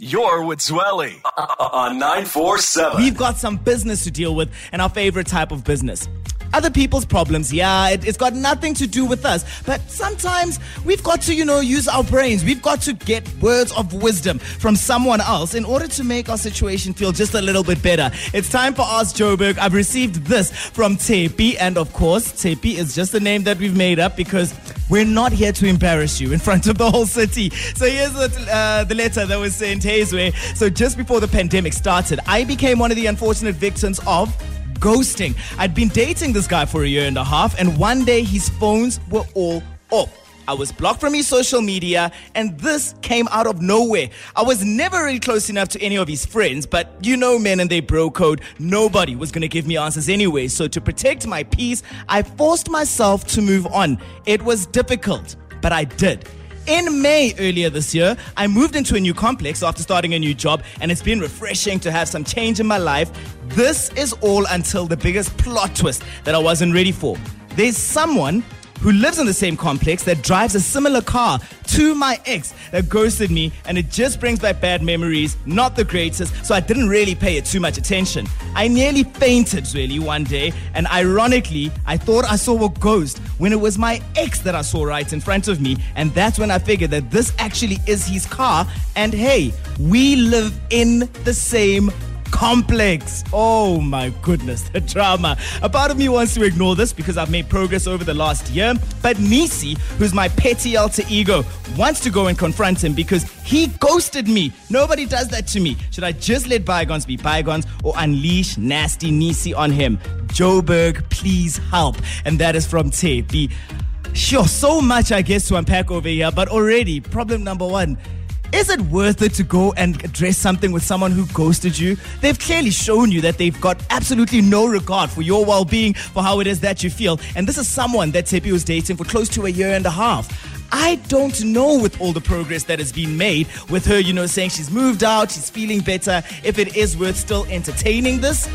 You're with Zweli on 947. We've got some business to deal with and our favorite type of business. Other people's problems, yeah, it, has got nothing to do with us. But sometimes we've got to, you know, use our brains. We've got to get words of wisdom from someone else in order to make our situation feel just a little bit better. It's time for Ask Joburg. I've received this from Tepi, and of course, Tepi is just a name that we've made up because we're not here to embarrass you in front of the whole city. So here's the, uh, the letter that was sent way. So just before the pandemic started, I became one of the unfortunate victims of ghosting. I'd been dating this guy for a year and a half, and one day his phones were all off. I was blocked from his social media, and this came out of nowhere. I was never really close enough to any of his friends, but you know, men and their bro code, nobody was gonna give me answers anyway. So, to protect my peace, I forced myself to move on. It was difficult, but I did. In May earlier this year, I moved into a new complex after starting a new job, and it's been refreshing to have some change in my life. This is all until the biggest plot twist that I wasn't ready for. There's someone who lives in the same complex that drives a similar car to my ex that ghosted me, and it just brings back bad memories, not the greatest, so I didn't really pay it too much attention. I nearly fainted really one day, and ironically, I thought I saw a ghost when it was my ex that I saw right in front of me, and that's when I figured that this actually is his car, and hey, we live in the same complex. Oh my goodness, the drama. A part of me wants to ignore this because I've made progress over the last year, but Nisi, who's my petty alter ego, wants to go and confront him because he ghosted me. Nobody does that to me. Should I just let bygones be bygones or unleash nasty Nisi on him? Joburg, please help. And that is from Tepi. Sure, so much I guess to unpack over here, but already, problem number one is it worth it to go and address something with someone who ghosted you? They've clearly shown you that they've got absolutely no regard for your well being, for how it is that you feel. And this is someone that Tepi was dating for close to a year and a half. I don't know with all the progress that has been made with her, you know, saying she's moved out, she's feeling better, if it is worth still entertaining this.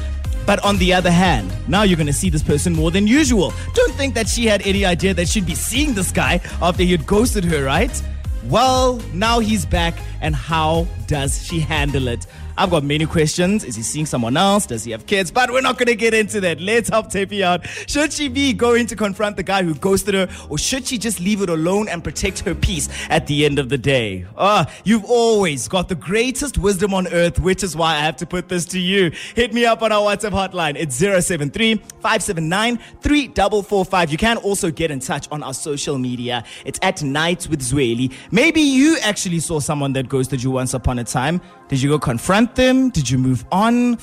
But on the other hand, now you're going to see this person more than usual. Don't think that she had any idea that she'd be seeing this guy after he had ghosted her, right? Well, now he's back, and how does she handle it? I've got many questions. Is he seeing someone else? Does he have kids? But we're not going to get into that. Let's help Tepi out. Should she be going to confront the guy who ghosted her, or should she just leave it alone and protect her peace at the end of the day? Ah, you've always got the greatest wisdom on earth, which is why I have to put this to you. Hit me up on our WhatsApp hotline. It's 073 579 3445. You can also get in touch on our social media. It's at Nights with Zweli. Maybe you actually saw someone that ghosted you once upon a time. Did you go confront them? Did you move on?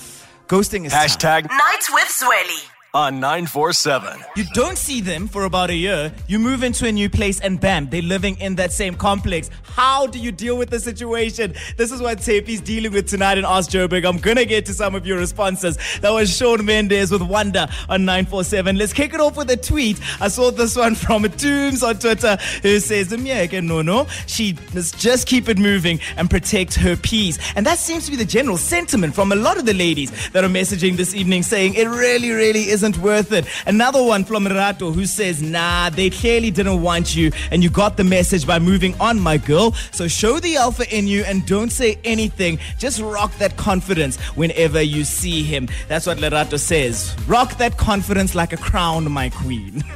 Ghosting is hashtag Nights with Zweli on 947. You don't see them for about a year. You move into a new place and bam, they're living in that same complex. How do you deal with the situation? This is what Tepi's dealing with tonight in Ask Joburg. I'm gonna get to some of your responses. That was Shawn Mendes with Wonder on 947. Let's kick it off with a tweet. I saw this one from Tooms on Twitter who says, no, no. She must just keep it moving and protect her peace. And that seems to be the general sentiment from a lot of the ladies that are messaging this evening saying it really, really is isn't worth it. Another one from Rato who says, nah, they clearly didn't want you and you got the message by moving on, my girl. So show the alpha in you and don't say anything. Just rock that confidence whenever you see him. That's what Lerato says. Rock that confidence like a crown, my queen.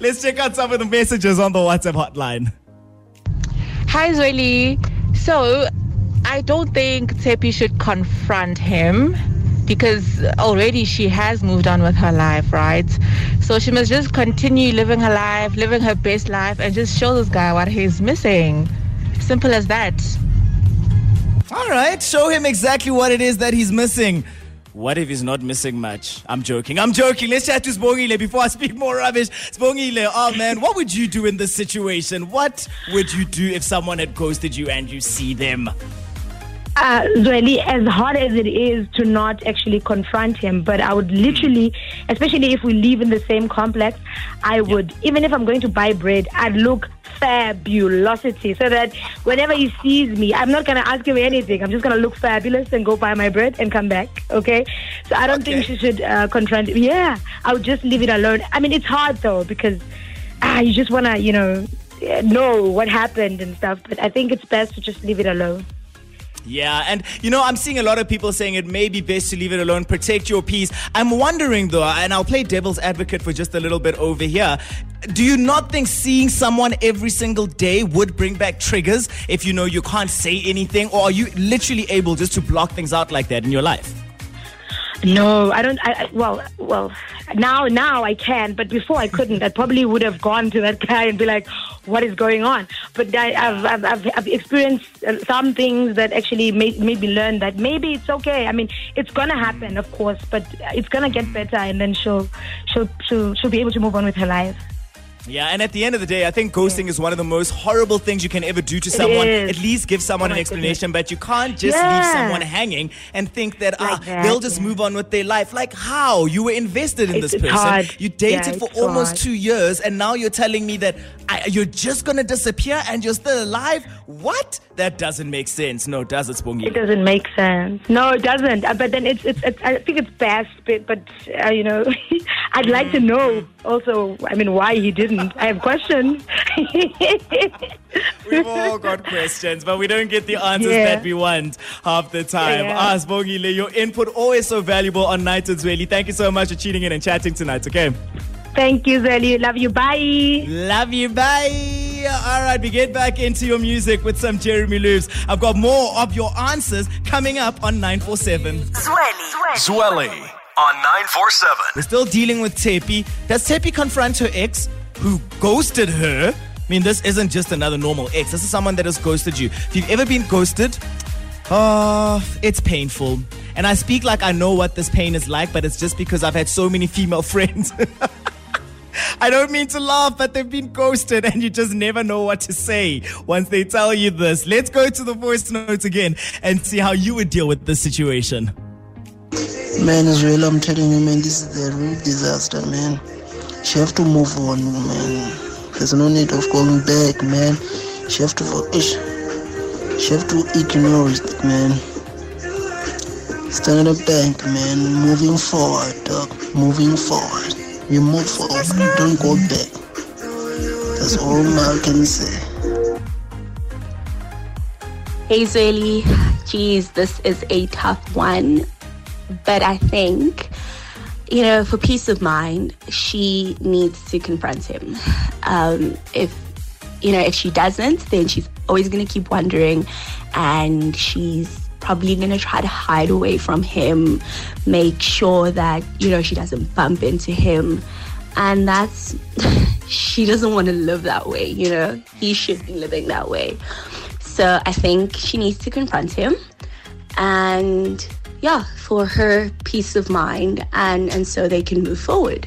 Let's check out some of the messages on the WhatsApp hotline. Hi, Zweli. So, I don't think Tepi should confront him because already she has moved on with her life, right? So she must just continue living her life, living her best life, and just show this guy what he's missing. Simple as that. All right, show him exactly what it is that he's missing. What if he's not missing much? I'm joking. I'm joking. Let's chat to Sbongile before I speak more rubbish. Sbongile, oh man, what would you do in this situation? What would you do if someone had ghosted you and you see them? Uh, Zweli, as hard as it is to not actually confront him, but I would literally, especially if we live in the same complex, I would, even if I'm going to buy bread, I'd look fabulosity so that whenever he sees me, I'm not going to ask him anything. I'm just going to look fabulous and go buy my bread and come back. Okay. So I don't okay. think she should uh, confront him. Yeah. I would just leave it alone. I mean, it's hard though because ah, you just want to, you know, know what happened and stuff. But I think it's best to just leave it alone. Yeah, and you know, I'm seeing a lot of people saying it may be best to leave it alone, protect your peace. I'm wondering though, and I'll play devil's advocate for just a little bit over here. Do you not think seeing someone every single day would bring back triggers if you know you can't say anything, or are you literally able just to block things out like that in your life? No, I don't. I, I, well, well, now, now I can, but before I couldn't. I probably would have gone to that guy and be like, "What is going on?" But I, have I've, I've, I've experienced uh, some things that actually made, made me learn that maybe it's okay. I mean, it's gonna happen, of course, but it's gonna get better, and then she'll, she'll, she'll, she'll be able to move on with her life. Yeah, and at the end of the day, I think ghosting yeah. is one of the most horrible things you can ever do to someone. At least give someone oh an explanation, goodness. but you can't just yeah. leave someone hanging and think that like ah, that, they'll just yeah. move on with their life. Like how? You were invested in it's, this person. Hard. You dated for almost hard. two years, and now you're telling me that I, you're just gonna disappear and you're still alive. What? That doesn't make sense. No, does it, Spungi? It doesn't make sense. No, it doesn't. Uh, but then it's, it's, it's, I think it's best, but, but uh, you know, I'd like to know also. I mean, why he didn't. I have questions. We've all got questions, but we don't get the answers yeah. that we want half the time. Yeah. Ah, Spungi, your input always so valuable on Night and Zweli. Thank you so much for tuning in and chatting tonight. Okay. Thank you, Zelly. Love you. Bye. Love you. Bye. All right, we get back into your music with some Jeremy Loops. I've got more of your answers coming up on 947. Zweli. Zweli on 947. We're still dealing with Tepi. Does Tepi confront her ex who ghosted her? I mean, this isn't just another normal ex. This is someone that has ghosted you. If you've ever been ghosted, oh, it's painful. And I speak like I know what this pain is like, but it's just because I've had so many female friends. I don't mean to laugh, but they've been ghosted and you just never know what to say once they tell you this. Let's go to the voice notes again and see how you would deal with this situation. Man, Israel, I'm telling you, man, this is a real disaster, man. She have to move on, man. There's no need of going back, man. She have to, she have to ignore it, man. Stand at the bank, man. Moving forward, dog. Moving forward. You move forward, don't go back. That's all I can say. Hey Zweli, geez, this is a tough one. But I think, you know, for peace of mind, she needs to confront him. Um, if you know, if she doesn't, then she's always going to keep wondering and she's probably going to try to hide away from him, make sure that, you know, she doesn't bump into him. And that's, she doesn't want to live that way, you know, he should be living that way. So I think she needs to confront him and, yeah, for her peace of mind and, and so they can move forward.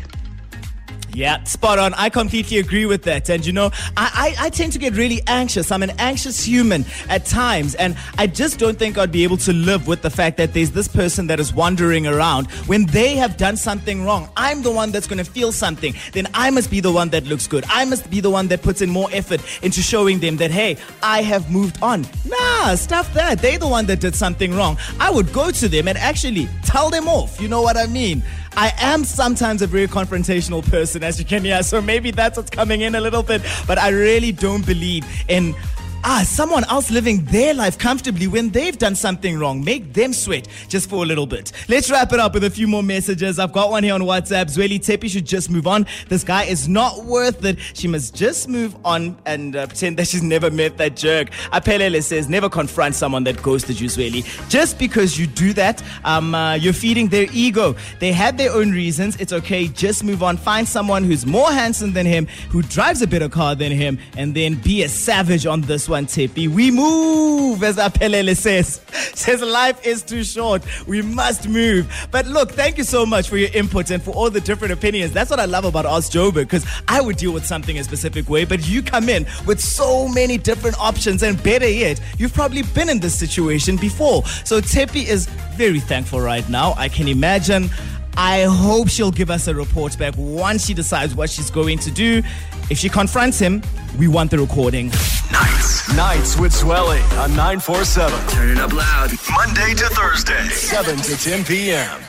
Yeah, spot on. I completely agree with that. And you know, I, I, I, tend to get really anxious. I'm an anxious human at times. And I just don't think I'd be able to live with the fact that there's this person that is wandering around when they have done something wrong. I'm the one that's going to feel something. Then I must be the one that looks good. I must be the one that puts in more effort into showing them that, hey, I have moved on. Nah, stuff that. They're the one that did something wrong. I would go to them and actually tell them off. You know what I mean? I am sometimes a very confrontational person, as you can hear. So maybe that's what's coming in a little bit. But I really don't believe in ah, someone else living their life comfortably when they've done something wrong. Make them sweat just for a little bit. Let's wrap it up with a few more messages. I've got one here on WhatsApp. Zweli Tepi should just move on. This guy is not worth it. She must just move on and uh, pretend that she's never met that jerk. Apelele says, never confront someone that ghosted you, Zweli. Just because you do that, um, uh, you're feeding their ego. They had their own reasons. It's okay. Just move on. Find someone who's more handsome than him, who drives a better car than him, and then be a savage on this one, Tepi. We move, as Apelele says. Says life is too short. We must move. But look, thank you so much for your input and for all the different opinions. That's what I love about Ask Joburg, because I would deal with something a specific way, but you come in with so many different options, and better yet, you've probably been in this situation before. So Tepi is very thankful right now. I can imagine. I hope she'll give us a report back once she decides what she's going to do. If she confronts him, we want the recording. Nights. Nights with Zweli on 947. Turn it up loud. Monday to Thursday, 7 to 10 p.m.